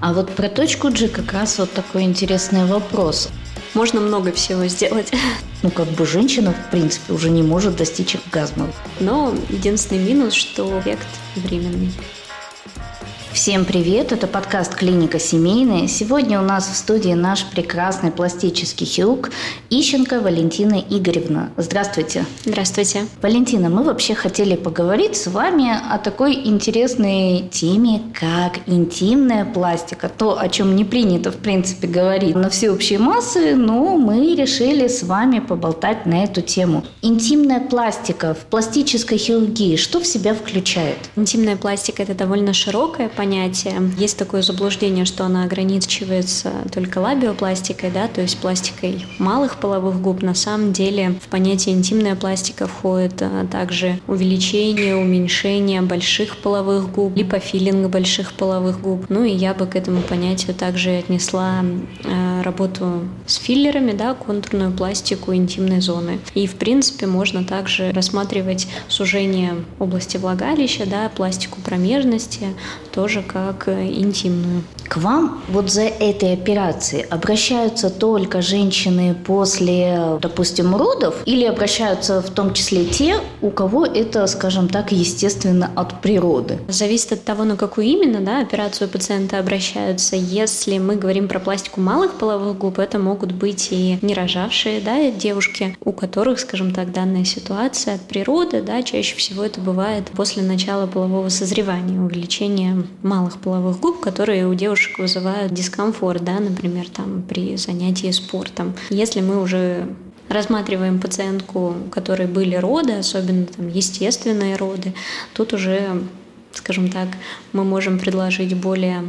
А вот про точку G как раз вот такой интересный вопрос. Можно много всего сделать. Ну, как бы женщина, в принципе, уже не может достичь оргазма. Но единственный минус, что эффект временный. Всем привет, это подкаст «Клиника семейная». Сегодня у нас в студии наш прекрасный пластический хирург Ищенко Валентина Игоревна. Здравствуйте. Здравствуйте. Валентина, мы вообще хотели поговорить с вами о такой интересной теме, как интимная пластика. То, о чем не принято, в принципе, говорить на всеобщей массы, но мы решили с вами поболтать на эту тему. Интимная пластика в пластической хирургии что в себя включает? Интимная пластика – это довольно широкое понятие. Есть такое заблуждение, что она ограничивается только лабиопластикой, да, то есть пластикой малых половых губ. На самом деле в понятие интимная пластика входит а, также увеличение, уменьшение больших половых губ, липофилинг больших половых губ. Ну и я бы к этому понятию также отнесла а, работу с филлерами, да, контурную пластику интимной зоны. И в принципе можно также рассматривать сужение области влагалища, да, пластику промежности, тоже как э, интимную. К вам вот за этой операцией обращаются только женщины после, допустим, родов или обращаются в том числе те, у кого это, скажем так, естественно от природы? Зависит от того, на какую именно да, операцию пациента обращаются. Если мы говорим про пластику малых половых губ, это могут быть и не рожавшие да, девушки, у которых, скажем так, данная ситуация от природы, да, чаще всего это бывает после начала полового созревания, увеличения малых половых губ, которые у девушек вызывают дискомфорт, да, например, там при занятии спортом. Если мы уже рассматриваем пациентку, у которой были роды, особенно там естественные роды, тут уже скажем так, мы можем предложить более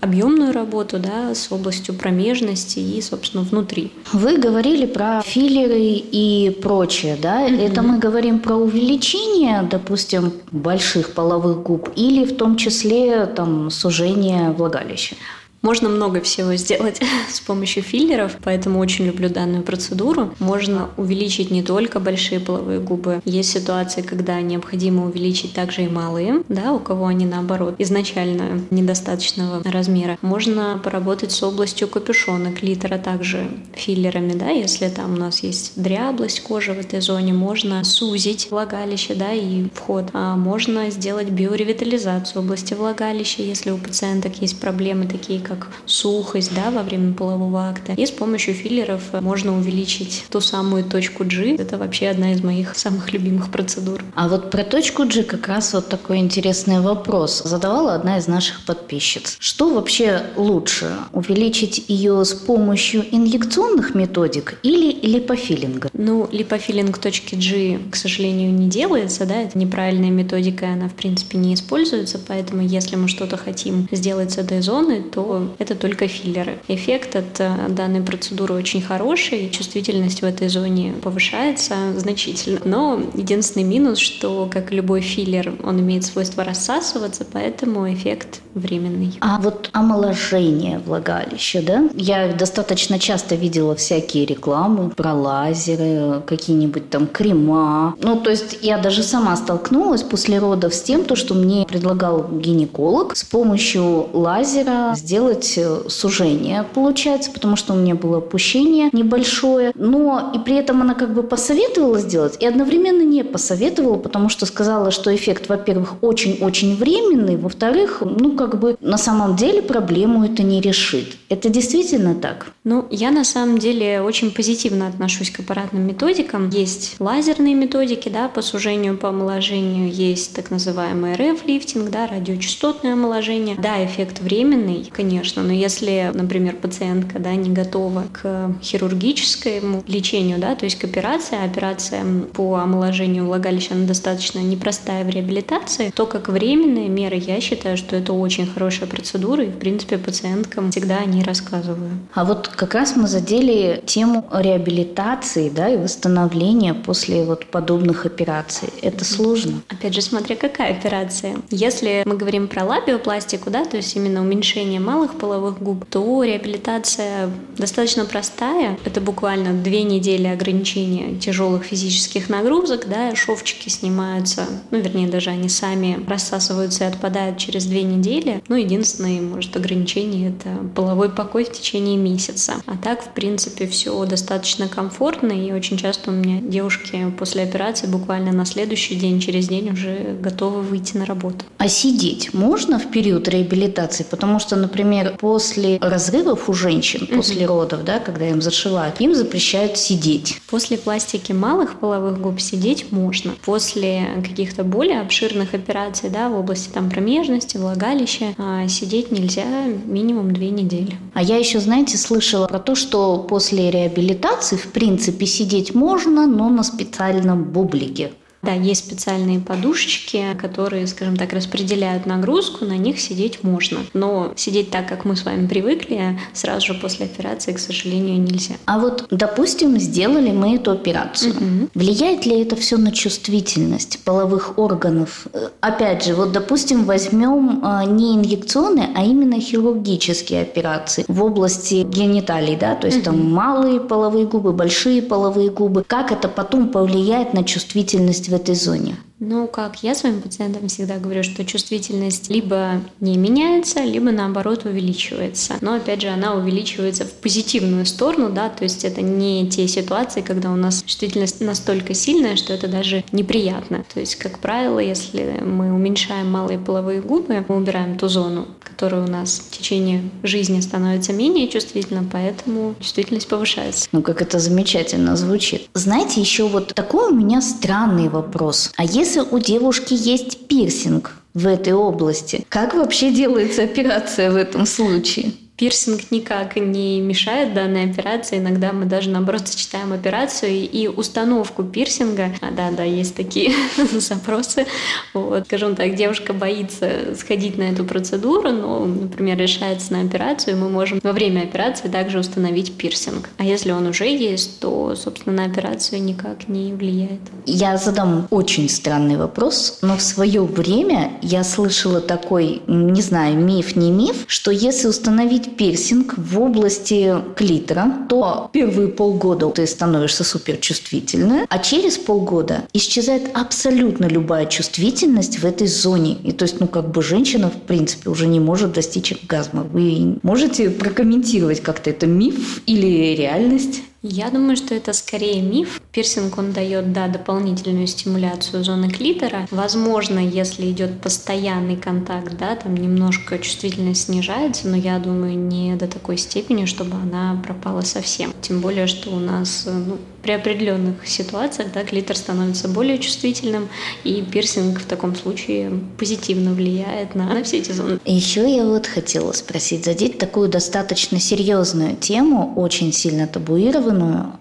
объемную работу да, с областью промежности и, собственно, внутри. Вы говорили про филлеры и прочее, да? Mm-hmm. Это мы говорим про увеличение, допустим, больших половых губ или в том числе там сужение влагалища? Можно много всего сделать с помощью филлеров, поэтому очень люблю данную процедуру. Можно увеличить не только большие половые губы. Есть ситуации, когда необходимо увеличить также и малые, да, у кого они наоборот изначально недостаточного размера. Можно поработать с областью капюшона клитора также филлерами, да, если там у нас есть дряблость кожи в этой зоне, можно сузить влагалище, да, и вход. А можно сделать биоревитализацию области влагалища, если у пациенток есть проблемы такие, как сухость да, во время полового акта. И с помощью филлеров можно увеличить ту самую точку G. Это вообще одна из моих самых любимых процедур. А вот про точку G как раз вот такой интересный вопрос. Задавала одна из наших подписчиц. Что вообще лучше? Увеличить ее с помощью инъекционных методик или липофилинга? Ну, липофилинг точки G, к сожалению, не делается, да, это неправильная методика, она, в принципе, не используется, поэтому если мы что-то хотим сделать с этой зоны, то это только филлеры. Эффект от э, данной процедуры очень хороший, чувствительность в этой зоне повышается значительно. Но единственный минус, что, как любой филлер, он имеет свойство рассасываться, поэтому эффект временный. А вот омоложение влагалища, да? Я достаточно часто видела всякие рекламы про лазеры, какие-нибудь там крема. Ну, то есть я даже сама столкнулась после родов с тем, то, что мне предлагал гинеколог с помощью лазера сделать сделать э, сужение, получается, потому что у меня было опущение небольшое. Но и при этом она как бы посоветовала сделать и одновременно не посоветовала, потому что сказала, что эффект, во-первых, очень-очень временный, во-вторых, ну как бы на самом деле проблему это не решит. Это действительно так? Ну, я на самом деле очень позитивно отношусь к аппаратным методикам. Есть лазерные методики, да, по сужению, по омоложению, есть так называемый РФ-лифтинг, да, радиочастотное омоложение. Да, эффект временный, конечно, конечно, но если, например, пациентка да, не готова к хирургическому лечению, да, то есть к операции, а операция по омоложению влагалища она достаточно непростая в реабилитации, то как временная мера я считаю, что это очень хорошая процедура, и, в принципе, пациенткам всегда о ней рассказываю. А вот как раз мы задели тему реабилитации да, и восстановления после вот подобных операций. Это сложно? Опять же, смотря какая операция. Если мы говорим про лабиопластику, да, то есть именно уменьшение малых малых половых губ, то реабилитация достаточно простая. Это буквально две недели ограничения тяжелых физических нагрузок, да, шовчики снимаются, ну, вернее, даже они сами рассасываются и отпадают через две недели. Ну, единственное, может, ограничение — это половой покой в течение месяца. А так, в принципе, все достаточно комфортно, и очень часто у меня девушки после операции буквально на следующий день, через день уже готовы выйти на работу. А сидеть можно в период реабилитации? Потому что, например, после разрывов у женщин, угу. после родов, да, когда им зашивают, им запрещают сидеть. После пластики малых половых губ сидеть можно. После каких-то более обширных операций, да, в области там промежности, влагалища, а сидеть нельзя минимум две недели. А я еще, знаете, слышала про то, что после реабилитации, в принципе, сидеть можно, но на специальном бублике. Да, есть специальные подушечки, которые, скажем так, распределяют нагрузку, на них сидеть можно. Но сидеть так, как мы с вами привыкли, сразу же после операции, к сожалению, нельзя. А вот, допустим, сделали мы эту операцию. Угу. Влияет ли это все на чувствительность половых органов? Э, опять же, вот, допустим, возьмем а, не инъекционные, а именно хирургические операции в области гениталий, да, то есть угу. там малые половые губы, большие половые губы. Как это потом повлияет на чувствительность в этой зоне? Ну, как я своим пациентам всегда говорю, что чувствительность либо не меняется, либо наоборот увеличивается. Но опять же, она увеличивается в позитивную сторону, да, то есть это не те ситуации, когда у нас чувствительность настолько сильная, что это даже неприятно. То есть, как правило, если мы уменьшаем малые половые губы, мы убираем ту зону, которая у нас в течение жизни становится менее чувствительна, поэтому чувствительность повышается. Ну, как это замечательно звучит. Знаете, еще вот такой у меня странный вопрос. А если у девушки есть пирсинг в этой области, как вообще делается операция в этом случае? Пирсинг никак не мешает данной операции. Иногда мы даже, наоборот, сочетаем операцию и установку пирсинга. А, да, да, есть такие запросы. Вот, скажем так, девушка боится сходить на эту процедуру, но, например, решается на операцию, мы можем во время операции также установить пирсинг. А если он уже есть, то, собственно, на операцию никак не влияет. Я задам очень странный вопрос, но в свое время я слышала такой, не знаю, миф, не миф, что если установить пирсинг в области клитора, то первые полгода ты становишься суперчувствительной, а через полгода исчезает абсолютно любая чувствительность в этой зоне. И то есть, ну, как бы женщина, в принципе, уже не может достичь оргазма. Вы можете прокомментировать как-то это миф или реальность? Я думаю, что это скорее миф. Пирсинг, он дает, да, дополнительную стимуляцию зоны клитора. Возможно, если идет постоянный контакт, да, там немножко чувствительность снижается, но я думаю, не до такой степени, чтобы она пропала совсем. Тем более, что у нас ну, при определенных ситуациях да, клитор становится более чувствительным, и пирсинг в таком случае позитивно влияет на, на все эти зоны. Еще я вот хотела спросить, задеть такую достаточно серьезную тему, очень сильно табуированную.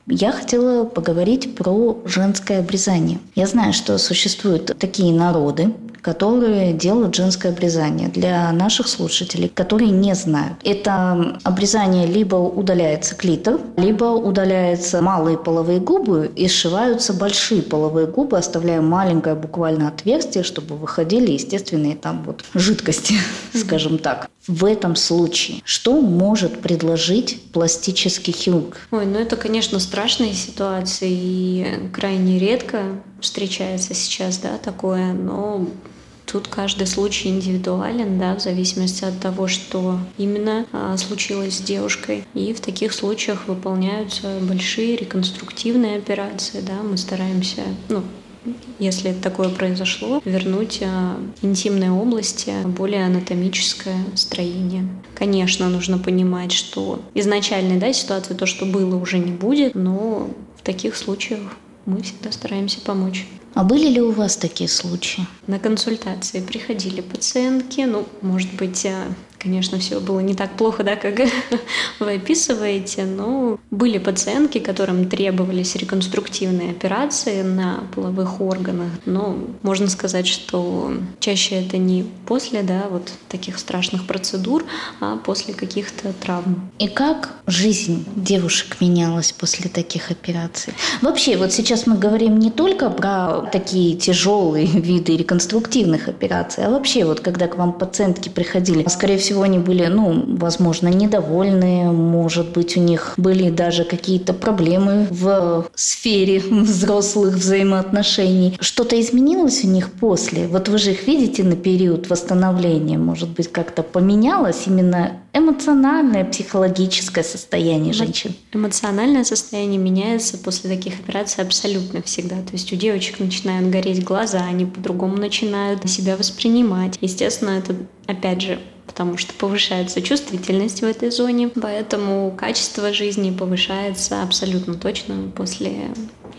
Я хотела поговорить про женское обрезание. Я знаю, что существуют такие народы, которые делают женское обрезание. Для наших слушателей, которые не знают. Это обрезание либо удаляется клитор, либо удаляются малые половые губы и сшиваются большие половые губы, оставляя маленькое буквально отверстие, чтобы выходили естественные там вот жидкости, скажем так. В этом случае что может предложить пластический хирург? Ой, ну это, конечно, страшные ситуации и крайне редко встречается сейчас, да, такое, но Тут каждый случай индивидуален, да, в зависимости от того, что именно а, случилось с девушкой. И в таких случаях выполняются большие реконструктивные операции, да, мы стараемся, ну, если такое произошло, вернуть а, интимной области более анатомическое строение. Конечно, нужно понимать, что изначальной да, ситуации то, что было, уже не будет, но в таких случаях мы всегда стараемся помочь. А были ли у вас такие случаи? На консультации приходили пациентки, ну, может быть, а, Конечно, все было не так плохо, да, как вы описываете, но были пациентки, которым требовались реконструктивные операции на половых органах, но можно сказать, что чаще это не после, да, вот таких страшных процедур, а после каких-то травм. И как жизнь девушек менялась после таких операций? Вообще, вот сейчас мы говорим не только про такие тяжелые виды реконструктивных операций, а вообще вот когда к вам пациентки приходили, скорее всего, всего, они были, ну, возможно, недовольны, может быть, у них были даже какие-то проблемы в сфере взрослых взаимоотношений. Что-то изменилось у них после? Вот вы же их видите на период восстановления, может быть, как-то поменялось именно эмоциональное, психологическое состояние женщин? Эмоциональное состояние меняется после таких операций абсолютно всегда. То есть у девочек начинают гореть глаза, они по-другому начинают себя воспринимать. Естественно, это, опять же, потому что повышается чувствительность в этой зоне, поэтому качество жизни повышается абсолютно точно после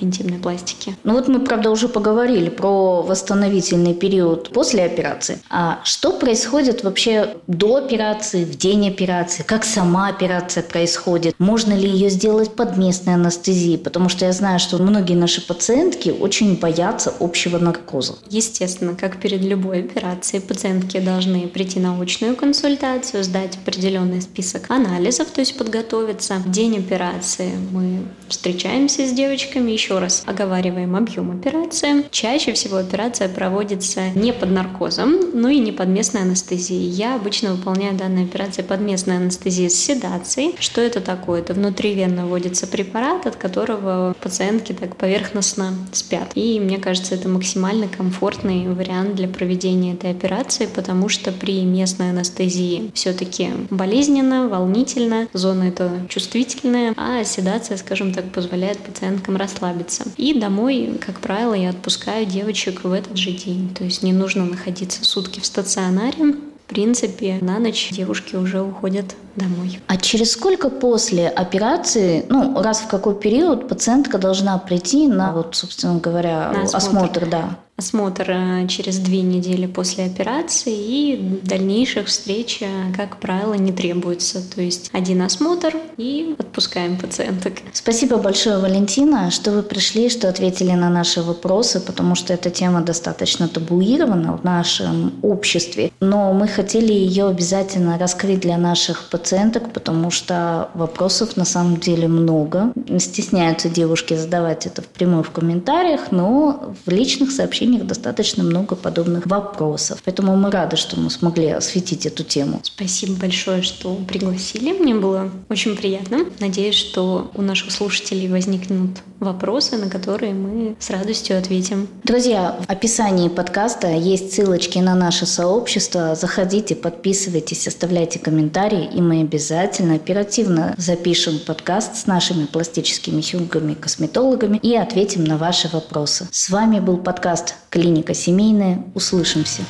интимной пластики. Ну вот мы, правда, уже поговорили про восстановительный период после операции. А что происходит вообще до операции, в день операции? Как сама операция происходит? Можно ли ее сделать под местной анестезией? Потому что я знаю, что многие наши пациентки очень боятся общего наркоза. Естественно, как перед любой операцией, пациентки должны прийти на очную консультацию, сдать определенный список анализов, то есть подготовиться. В день операции мы встречаемся с девочками, еще раз оговариваем объем операции. Чаще всего операция проводится не под наркозом, но и не под местной анестезией. Я обычно выполняю данные операции под местной анестезией с седацией. Что это такое? Это внутривенно вводится препарат, от которого пациентки так поверхностно спят. И мне кажется, это максимально комфортный вариант для проведения этой операции, потому что при местной анестезии все-таки болезненно, волнительно, зона это чувствительная, а седация, скажем так, позволяет пациенткам расслабиться. И домой, как правило, я отпускаю девочек в этот же день. То есть не нужно находиться сутки в стационаре. В принципе, на ночь девушки уже уходят домой. А через сколько после операции, ну, раз в какой период пациентка должна прийти на, вот, собственно говоря, на осмотр, осмотр да? осмотр э, через две недели после операции и дальнейших встреч, э, как правило, не требуется. То есть один осмотр и отпускаем пациенток. Спасибо большое, Валентина, что вы пришли, что ответили на наши вопросы, потому что эта тема достаточно табуирована в нашем обществе. Но мы хотели ее обязательно раскрыть для наших пациенток, потому что вопросов на самом деле много. Стесняются девушки задавать это впрямую в комментариях, но в личных сообщениях достаточно много подобных вопросов. Поэтому мы рады, что мы смогли осветить эту тему. Спасибо большое, что пригласили. Мне было очень приятно. Надеюсь, что у наших слушателей возникнут вопросы, на которые мы с радостью ответим. Друзья, в описании подкаста есть ссылочки на наше сообщество. Заходите, подписывайтесь, оставляйте комментарии, и мы обязательно оперативно запишем подкаст с нашими пластическими хирургами, косметологами и ответим на ваши вопросы. С вами был подкаст «Клиника семейная». Услышимся.